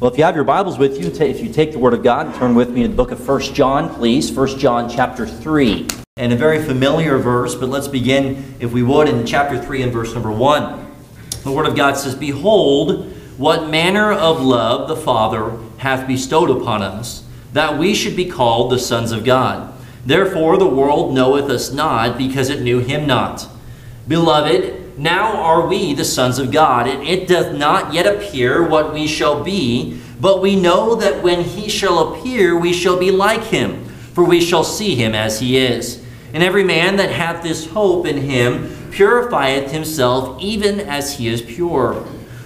Well, if you have your Bibles with you, if you take the Word of God, and turn with me to the book of 1 John, please. 1 John chapter 3. And a very familiar verse, but let's begin, if we would, in chapter 3 and verse number 1. The Word of God says, Behold, what manner of love the Father hath bestowed upon us, that we should be called the sons of God. Therefore the world knoweth us not, because it knew him not. Beloved, now are we the sons of God, and it doth not yet appear what we shall be, but we know that when he shall appear, we shall be like him, for we shall see him as he is. And every man that hath this hope in him purifieth himself even as he is pure.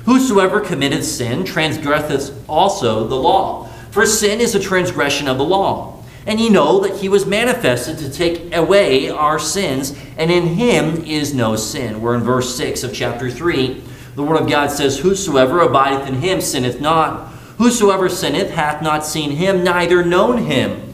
Whosoever committeth sin transgresseth also the law, for sin is a transgression of the law. And ye know that he was manifested to take away our sins, and in him is no sin. We're in verse 6 of chapter 3. The Word of God says, Whosoever abideth in him sinneth not. Whosoever sinneth hath not seen him, neither known him.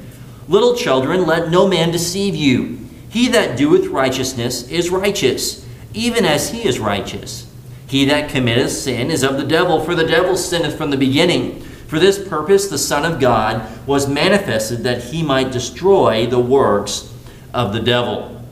Little children, let no man deceive you. He that doeth righteousness is righteous, even as he is righteous. He that committeth sin is of the devil, for the devil sinneth from the beginning. For this purpose the Son of God was manifested that he might destroy the works of the devil.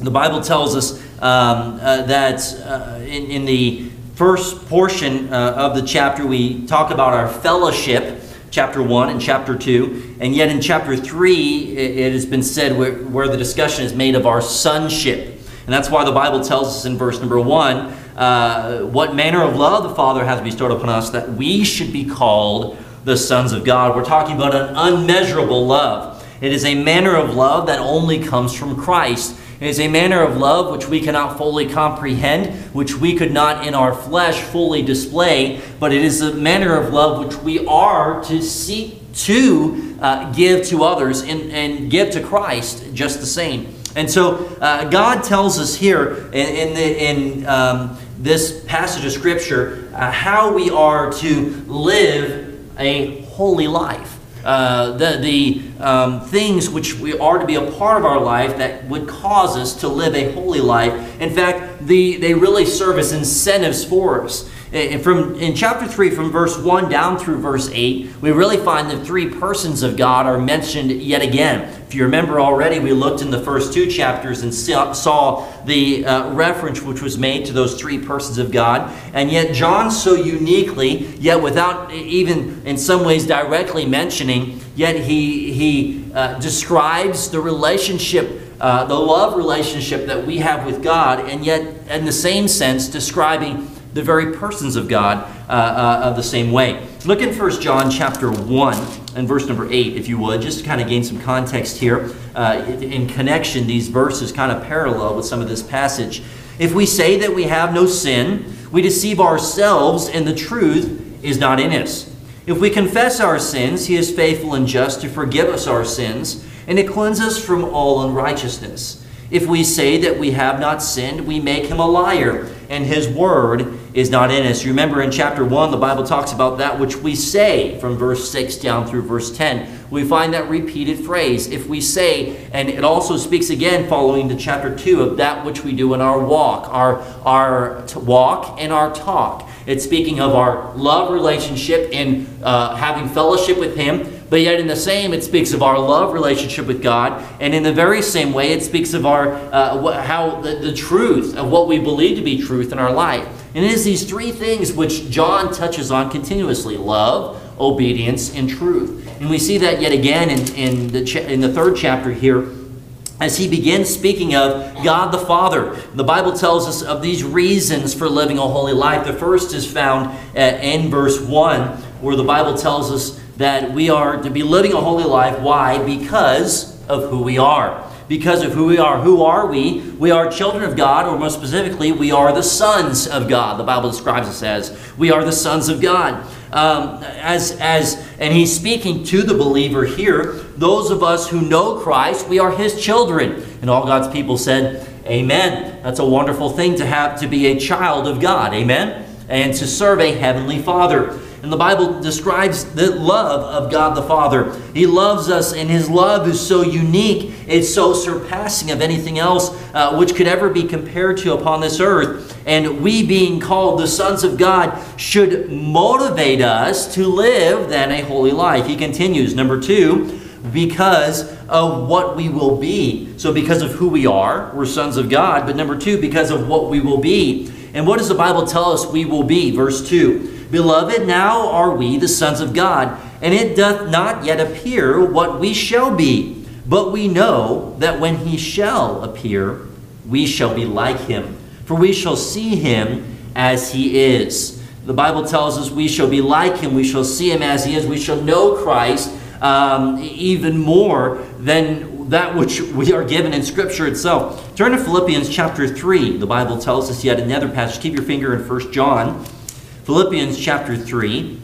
The Bible tells us um, uh, that uh, in, in, the first portion uh, of the chapter, we talk about our fellowship, chapter 1 and chapter 2. And yet in chapter 3, it, it has been said where, where, the discussion is made of our sonship. And that's why the Bible tells us in verse number 1 uh, what manner of love the Father has bestowed upon us that we should be called the sons of God. We're talking about an unmeasurable love. It is a manner of love that only comes from Christ. It is a manner of love which we cannot fully comprehend, which we could not in our flesh fully display, but it is a manner of love which we are to seek to uh, give to others and, and give to Christ just the same. And so uh, God tells us here in, in, the, in um, this passage of Scripture uh, how we are to live a holy life. Uh, the the um, things which we are to be a part of our life that would cause us to live a holy life. In fact, the, they really serve as incentives for us. From, in chapter 3, from verse 1 down through verse 8, we really find the three persons of God are mentioned yet again. If you remember already, we looked in the first two chapters and saw the uh, reference which was made to those three persons of God. And yet, John so uniquely, yet without even in some ways directly mentioning, yet he, he uh, describes the relationship uh, the love relationship that we have with God, and yet, in the same sense, describing the very persons of God uh, uh, the same way. Look in 1 John chapter 1 and verse number 8, if you would, just to kind of gain some context here. Uh, in connection, these verses kind of parallel with some of this passage. If we say that we have no sin, we deceive ourselves, and the truth is not in us. If we confess our sins, he is faithful and just to forgive us our sins and to cleanse us from all unrighteousness. If we say that we have not sinned, we make him a liar, and his word is not in us. Remember in chapter 1, the Bible talks about that which we say from verse 6 down through verse 10. We find that repeated phrase. If we say, and it also speaks again following to chapter 2 of that which we do in our walk, our, our walk and our talk. It's speaking of our love relationship in uh, having fellowship with Him, but yet in the same, it speaks of our love relationship with God, and in the very same way, it speaks of our uh, how the, the truth of what we believe to be truth in our life. And it is these three things which John touches on continuously: love, obedience, and truth. And we see that yet again in, in the in the third chapter here as he begins speaking of God the Father. The Bible tells us of these reasons for living a holy life. The first is found uh, in verse 1, where the Bible tells us that we are to be living a holy life. Why? Because of who we are. Because of who we are. Who are we? We are children of God, or more specifically, we are the sons of God. The Bible describes us as we are the sons of God. Um, as, as, and he's speaking to the believer here. Those of us who know Christ, we are his children. And all God's people said, Amen. That's a wonderful thing to have to be a child of God. Amen. And to serve a heavenly Father. And the Bible describes the love of God the Father. He loves us, and His love is so unique, it's so surpassing of anything else uh, which could ever be compared to upon this earth. And we, being called the sons of God, should motivate us to live then a holy life. He continues, number two, because of what we will be. So, because of who we are, we're sons of God. But number two, because of what we will be. And what does the Bible tell us we will be? Verse 2 Beloved, now are we the sons of God, and it doth not yet appear what we shall be. But we know that when he shall appear, we shall be like him. For we shall see him as he is. The Bible tells us we shall be like him, we shall see him as he is, we shall know Christ um, even more than that which we are given in Scripture itself. Turn to Philippians chapter 3. The Bible tells us yet another passage. Keep your finger in 1 John. Philippians chapter 3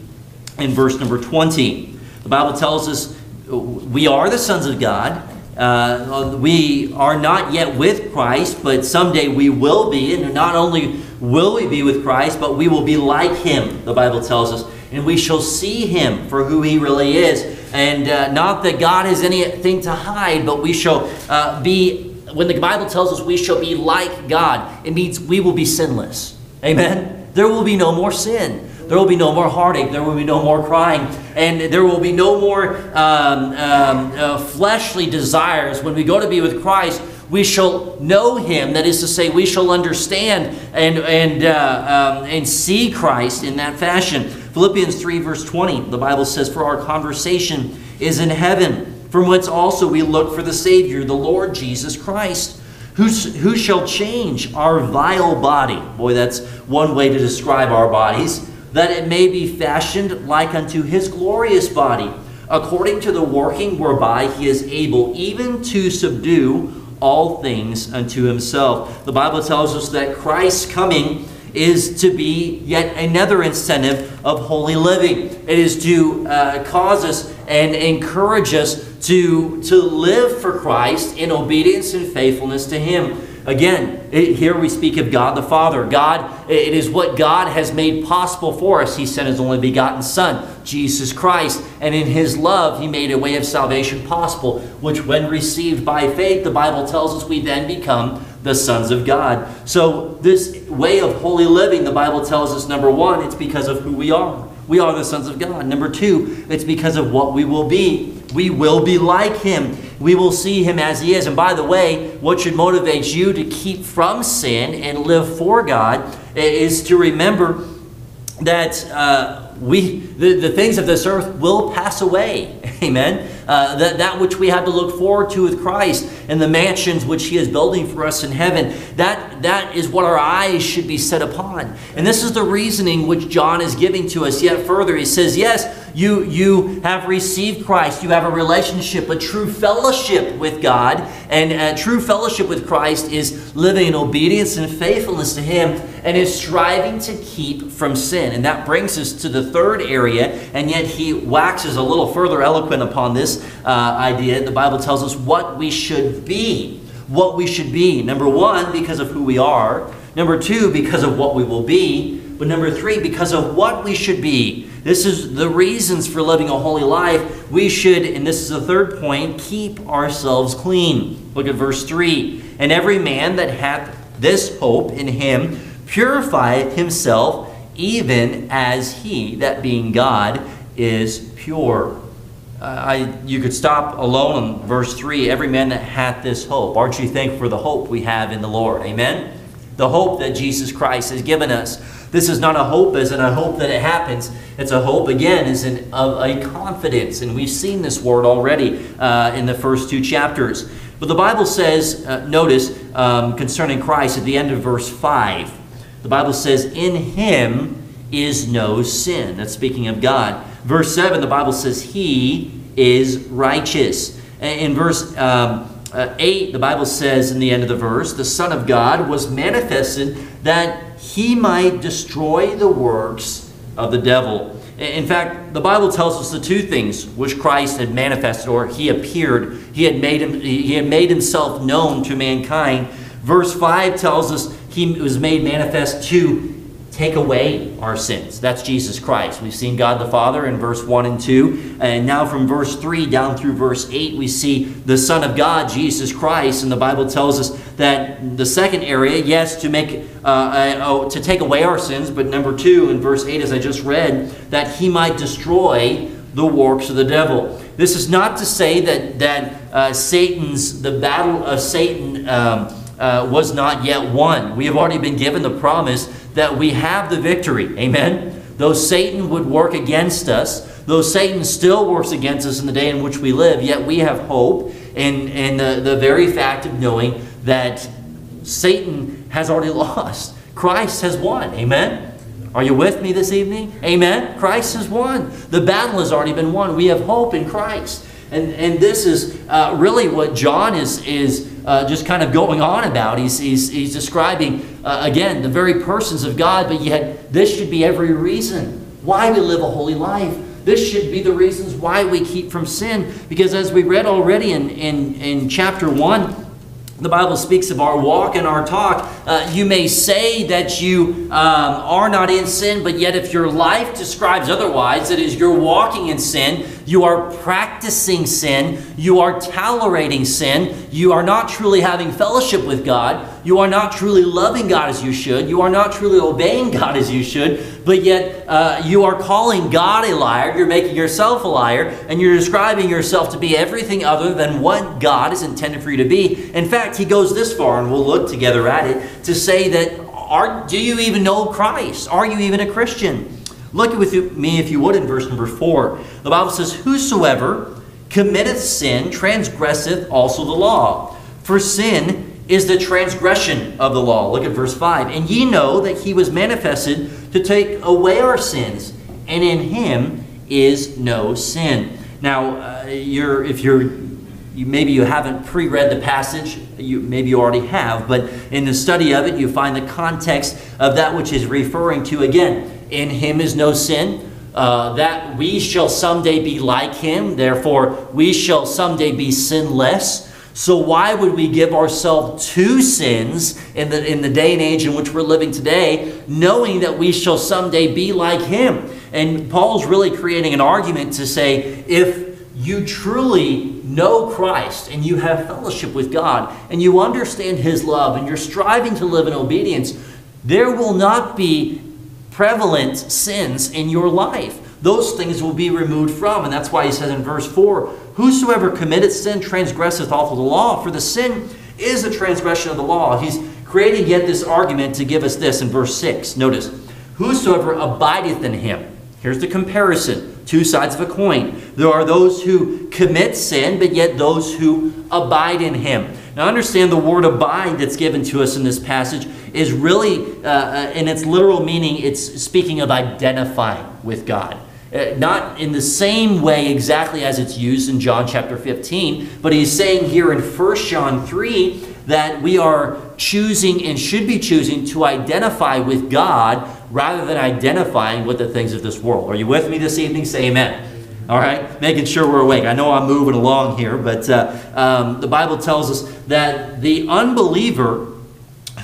and verse number 20. The Bible tells us we are the sons of God. Uh, we are not yet with Christ, but someday we will be. And not only will we be with Christ, but we will be like him, the Bible tells us. And we shall see him for who he really is. And uh, not that God has anything to hide, but we shall uh, be, when the Bible tells us we shall be like God, it means we will be sinless. Amen? There will be no more sin. There will be no more heartache. There will be no more crying. And there will be no more um, um, uh, fleshly desires. When we go to be with Christ, we shall know him. That is to say, we shall understand and, and, uh, um, and see Christ in that fashion. Philippians 3, verse 20, the Bible says, For our conversation is in heaven, from whence also we look for the Savior, the Lord Jesus Christ. Who, shall change our vile body? Boy, that's one way to describe our bodies. That it may be fashioned like unto his glorious body, according to the working whereby he is able even to subdue all things unto himself. The Bible tells us that Christ's coming is to be yet another incentive of holy living. It is to uh, cause us and encourage us to, to live for Christ in obedience and faithfulness to Him. Again, it, here we speak of God the Father. God, it is what God has made possible for us. He sent His only begotten Son, Jesus Christ, and in His love, He made a way of salvation possible, which, when received by faith, the Bible tells us we then become the sons of God. So, this way of holy living, the Bible tells us number one, it's because of who we are. We are the sons of God. Number two, it's because of what we will be. We will be like Him. We will see Him as He is. And by the way, what should motivate you to keep from sin and live for God is to remember that uh, we the, the things of this earth will pass away. Amen. Uh, that, that which we have to look forward to with Christ and the mansions which He is building for us in heaven, that, that is what our eyes should be set upon. And this is the reasoning which John is giving to us yet further. He says, Yes, you, you have received Christ. You have a relationship, a true fellowship with God. And a true fellowship with Christ is living in obedience and faithfulness to Him and is striving to keep from sin. And that brings us to the third area. And yet he waxes a little further eloquent upon this uh, idea. The Bible tells us what we should be. What we should be. Number one, because of who we are. Number two, because of what we will be. But number three, because of what we should be. This is the reasons for living a holy life. We should, and this is the third point, keep ourselves clean. Look at verse 3. And every man that hath this hope in him purifieth himself, even as he, that being God, is pure. Uh, I, you could stop alone in verse 3 every man that hath this hope. Aren't you thankful for the hope we have in the Lord? Amen? The hope that Jesus Christ has given us. This is not a hope as in a hope that it happens. It's a hope, again, as in of a confidence. And we've seen this word already uh, in the first two chapters. But the Bible says, uh, notice, um, concerning Christ at the end of verse 5, the Bible says, In him is no sin. That's speaking of God. Verse 7, the Bible says, He is righteous. In verse um, uh, 8, the Bible says in the end of the verse, The Son of God was manifested that he might destroy the works of the devil. In fact, the Bible tells us the two things which Christ had manifested, or he appeared. He had made him, he had made himself known to mankind. Verse 5 tells us he was made manifest to take away our sins. That's Jesus Christ. We've seen God the Father in verse 1 and 2. And now from verse 3 down through verse 8, we see the Son of God, Jesus Christ. And the Bible tells us that the second area, yes, to make uh, oh, to take away our sins, but number two, in verse 8, as I just read, that he might destroy the works of the devil. This is not to say that, that uh, Satan's, the battle of Satan um, uh, was not yet won. We have already been given the promise that we have the victory. Amen? Though Satan would work against us, though Satan still works against us in the day in which we live, yet we have hope in, in the, the very fact of knowing that Satan has already lost. Christ has won. Amen? Are you with me this evening? Amen? Christ has won. The battle has already been won. We have hope in Christ. And, and this is uh, really what John is, is uh, just kind of going on about. He's, he's, he's describing, uh, again, the very persons of God, but yet this should be every reason why we live a holy life. This should be the reasons why we keep from sin. Because as we read already in, in, in chapter 1, the Bible speaks of our walk and our talk. Uh, you may say that you um, are not in sin, but yet if your life describes otherwise, that is, you're walking in sin, you are practicing sin, you are tolerating sin, you are not truly having fellowship with God, you are not truly loving God as you should, you are not truly obeying God as you should, but yet uh, you are calling God a liar, you're making yourself a liar, and you're describing yourself to be everything other than what God is intended for you to be. In fact, he goes this far, and we'll look together at it, to say that are, do you even know Christ? Are you even a Christian? Look at with me, if you would, in verse number 4. The Bible says, Whosoever committeth sin transgresseth also the law. For sin is the transgression of the law. Look at verse 5. And ye know that he was manifested to take away our sins, and in him is no sin. Now, uh, you're, if you're you, maybe you haven't pre-read the passage you, maybe you already have but in the study of it you find the context of that which is referring to again in him is no sin. Uh, that we shall someday be like him, therefore we shall someday be sinless. So why would we give ourselves to sins in the, in the day and age in which we're living today, knowing that we shall someday be like him? And Paul's really creating an argument to say, if you truly know Christ and you have fellowship with God and you understand his love and you're striving to live in obedience, there will not be prevalent sins in your life. Those things will be removed from. And that's why he says in verse 4 Whosoever committeth sin transgresseth also the law, for the sin is a transgression of the law. He's creating yet this argument to give us this in verse 6. Notice, Whosoever abideth in him. Here's the comparison two sides of a coin. There are those who commit sin, but yet those who abide in him. Now, understand the word abide that's given to us in this passage is really, uh, uh, in its literal meaning, it's speaking of identifying with God. Uh, not in the same way exactly as it's used in John chapter 15, but he's saying here in 1 John 3 that we are choosing and should be choosing to identify with God rather than identifying with the things of this world. Are you with me this evening? Say amen. All right, making sure we're awake. I know I'm moving along here, but uh, um, the Bible tells us that the unbeliever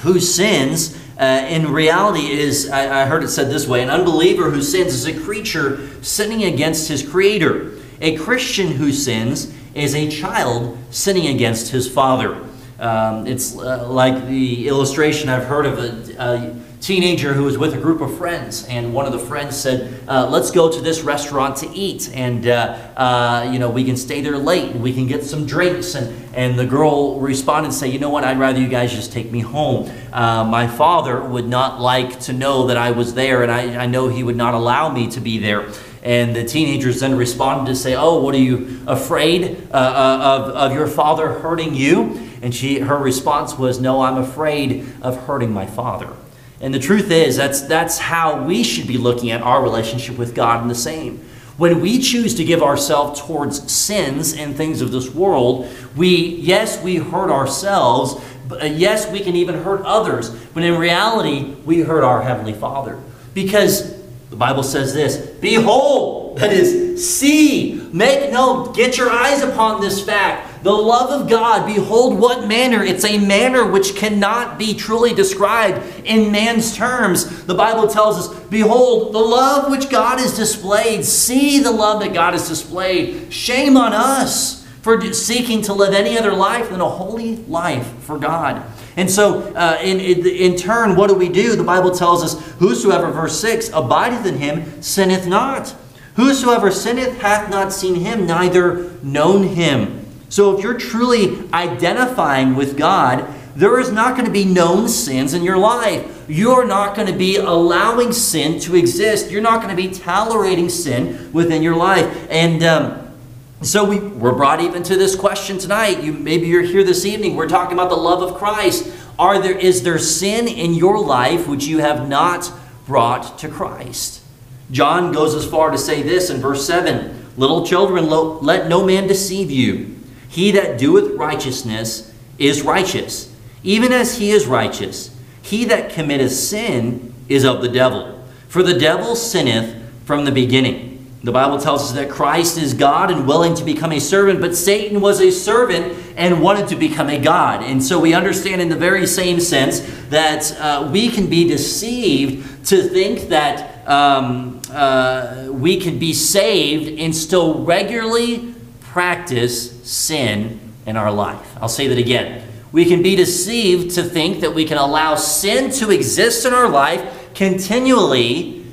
who sins uh, in reality is, I, I heard it said this way an unbeliever who sins is a creature sinning against his creator. A Christian who sins is a child sinning against his father. Um, it's uh, like the illustration I've heard of a, a teenager who was with a group of friends, and one of the friends said, uh, "Let's go to this restaurant to eat, and uh, uh, you know we can stay there late, and we can get some drinks." And and the girl responded and say, "You know what? I'd rather you guys just take me home. Uh, my father would not like to know that I was there, and I, I know he would not allow me to be there." And the teenagers then responded to say, "Oh, what are you afraid uh, of of your father hurting you?" And she her response was, "No, I'm afraid of hurting my father." And the truth is, that's, that's how we should be looking at our relationship with God in the same. When we choose to give ourselves towards sins and things of this world, we, yes, we hurt ourselves, but uh, yes, we can even hurt others, but in reality, we hurt our Heavenly Father. Because the Bible says this Behold, that is, see, make note, get your eyes upon this fact The love of God, behold what manner. It's a manner which cannot be truly described in man's terms. The Bible tells us, behold, the love which God has displayed. See the love that God has displayed. Shame on us for seeking to live any other life than a holy life for God. And so, uh, in, in, in turn, what do we do? The Bible tells us, Whosoever, verse 6, abideth in him sinneth not. Whosoever sinneth hath not seen him, neither known him. So, if you're truly identifying with God, there is not going to be known sins in your life. You're not going to be allowing sin to exist. You're not going to be tolerating sin within your life. And um, so we, we're brought even to this question tonight. You, maybe you're here this evening. We're talking about the love of Christ. Are there, is there sin in your life which you have not brought to Christ? John goes as far to say this in verse 7 Little children, let no man deceive you. He that doeth righteousness is righteous, even as he is righteous. He that committeth sin is of the devil. For the devil sinneth from the beginning. The Bible tells us that Christ is God and willing to become a servant, but Satan was a servant and wanted to become a God. And so we understand in the very same sense that uh, we can be deceived to think that um, uh, we can be saved and still regularly practice sin in our life. I'll say that again. We can be deceived to think that we can allow sin to exist in our life continually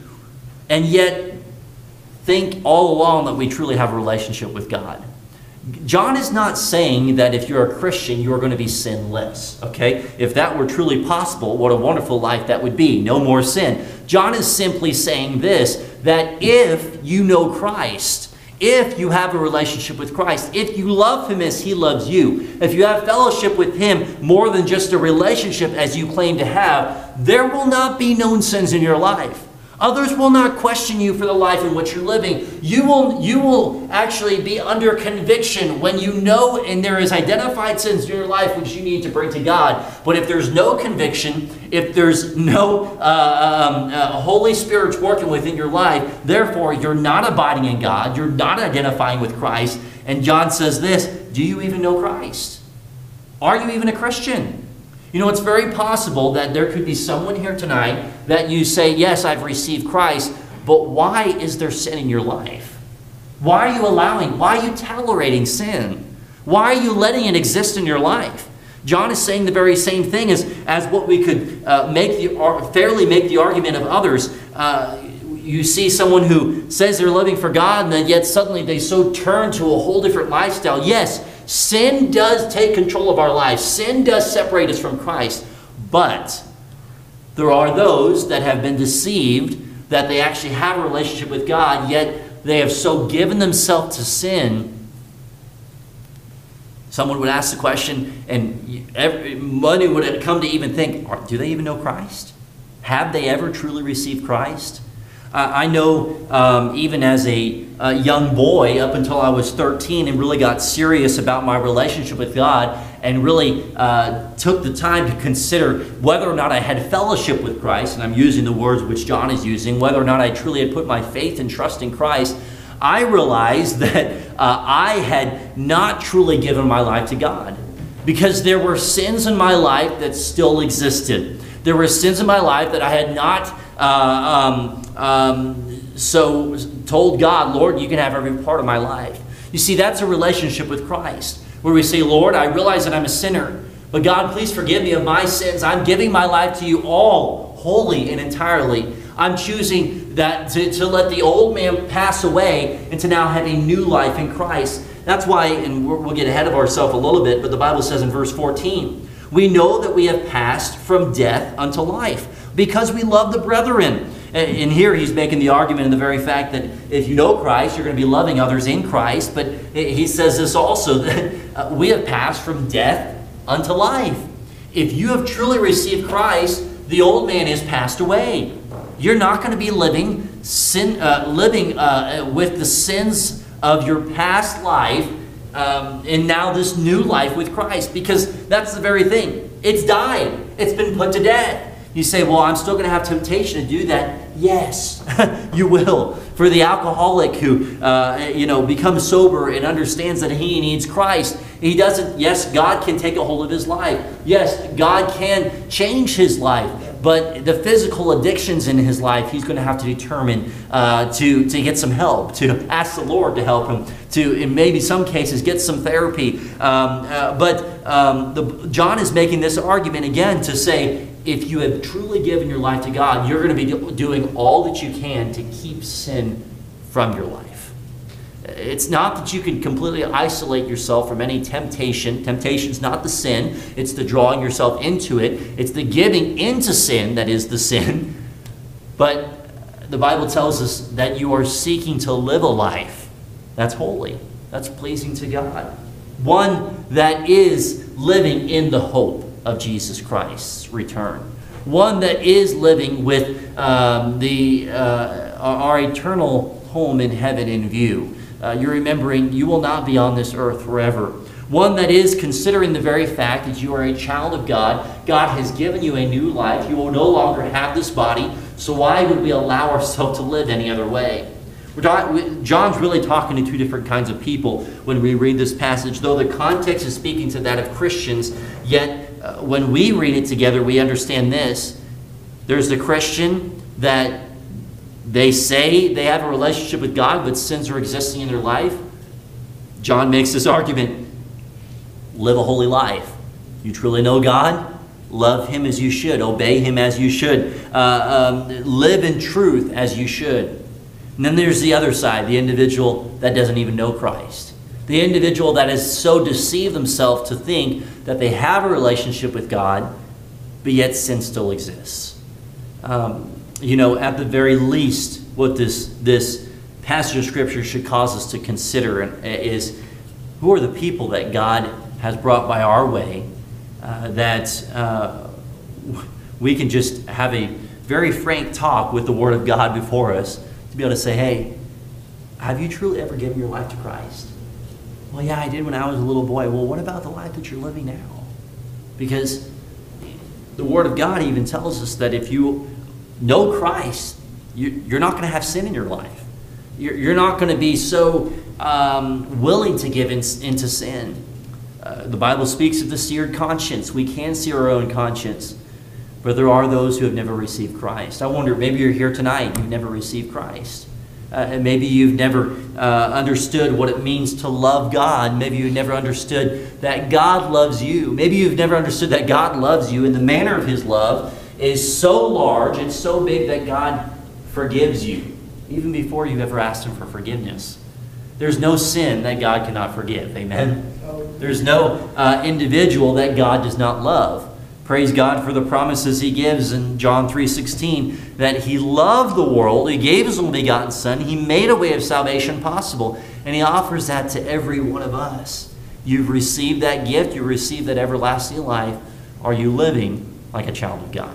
and yet think all along that we truly have a relationship with God. John is not saying that if you're a Christian, you're going to be sinless. Okay? If that were truly possible, what a wonderful life that would be. No more sin. John is simply saying this that if you know Christ, if you have a relationship with Christ, if you love Him as He loves you, if you have fellowship with Him more than just a relationship as you claim to have, there will not be known sins in your life. Others will not question you for the life in which you're living. You will, you will actually be under conviction when you know and there is identified sins in your life which you need to bring to God. But if there's no conviction, if there's no uh, um, uh, Holy Spirit working within your life, therefore you're not abiding in God, you're not identifying with Christ. And John says this Do you even know Christ? Are you even a Christian? You know, it's very possible that there could be someone here tonight that you say, Yes, I've received Christ, but why is there sin in your life? Why are you allowing, why are you tolerating sin? Why are you letting it exist in your life? John is saying the very same thing as, as what we could uh, make the, fairly make the argument of others. Uh, you see someone who says they're living for God, and then yet suddenly they so turn to a whole different lifestyle. Yes, Sin does take control of our lives, sin does separate us from Christ. But there are those that have been deceived that they actually have a relationship with God, yet they have so given themselves to sin. Someone would ask the question, and every, money would come to even think, do they even know Christ? Have they ever truly received Christ? I know um, even as a, a, young boy, up until I was 13, and really got serious about my relationship with God and really uh, took the time to consider whether or not I had fellowship with Christ, and I'm using the words which John is using, whether or not I truly had put my faith and trust in Christ, I realized that uh, I had not truly given my life to God because there were sins in my life that still existed. There were sins in my life that I had not uh, um, um, so told God, Lord, you can have every part of my life. You see, that's a relationship with Christ where we say, Lord, I realize that I'm a sinner, but God, please forgive me of my sins. I'm giving my life to you all, wholly and entirely. I'm choosing that to, to let the old man pass away and to now have a new life in Christ. That's why, and we'll get ahead of ourselves a little bit, but the Bible says in verse 14, we know that we have passed from death unto life because we love the brethren. And here he's making the argument in the very fact that if you know Christ, you're going to be loving others in Christ. But he says this also that uh, we have passed from death unto life. If you have truly received Christ, the old man is passed away. You're not going to be living sin, uh, living uh, with the sins of your past life, um, and now this new life with Christ, because that's the very thing. It's died. It's been put to death. You say, well, I'm still going to have temptation to do that. Yes, you will. For the alcoholic who, uh, you know, becomes sober and understands that he needs Christ, he doesn't, yes, God can take a hold of his life. Yes, God can change his life. But the physical addictions in his life, he's going to have to determine uh, to, to get some help, to ask the Lord to help him, to, in maybe some cases, get some therapy. Um, uh, but um, the, John is making this argument again to say if you have truly given your life to God, you're going to be doing all that you can to keep sin from your life. It's not that you can completely isolate yourself from any temptation. Temptation is not the sin, it's the drawing yourself into it. It's the giving into sin that is the sin. But the Bible tells us that you are seeking to live a life that's holy, that's pleasing to God. One that is living in the hope of Jesus Christ's return. One that is living with um, the, uh, our eternal home in heaven in view uh, you're remembering you will not be on this earth forever. One that is considering the very fact that you are a child of God. God has given you a new life. You will no longer have this body. So why would we allow ourselves to live any other way? John's really talking to two different kinds of people when we read this passage, though the context is speaking to that of Christians, yet uh, when we read it together, we understand this. There's the Christian that they say they have a relationship with God, but sins are existing in their life. John makes this argument live a holy life. You truly know God, love Him as you should, obey Him as you should, uh, um, live in truth as you should. And then there's the other side, the individual that doesn't even know Christ. The individual that has so deceived themselves to think that they have a relationship with God, but yet sin still exists. Um, you know, at the very least, what this, this passage of Scripture should cause us to consider is who are the people that God has brought by our way uh, that uh, we can just have a very frank talk with the Word of God before us to be able to say, hey, have you truly ever given your life to Christ? Well, yeah, I did when I was a little boy. Well, what about the life that you're living now? Because the Word of God even tells us that if you know Christ, you, are not going to have sin in your life. You're, you're not going to be so um, willing to give in, into sin. Uh, the Bible speaks of the seared conscience. We can see our own conscience, but there are those who have never received Christ. I wonder, maybe you're here tonight, you've never received Christ. Uh, and maybe you've never uh, understood what it means to love God. Maybe you've never understood that God loves you. Maybe you've never understood that God loves you in the manner of His love is so large and so big that God forgives you, even before you've ever asked Him for forgiveness. There's no sin that God cannot forgive. Amen? There's no uh, individual that God does not love. Praise God for the promises He gives in John 3.16 that He loved the world, He gave His only begotten Son, He made a way of salvation possible, and He offers that to every one of us. You've received that gift, you received that everlasting life. Are you living like a child of God?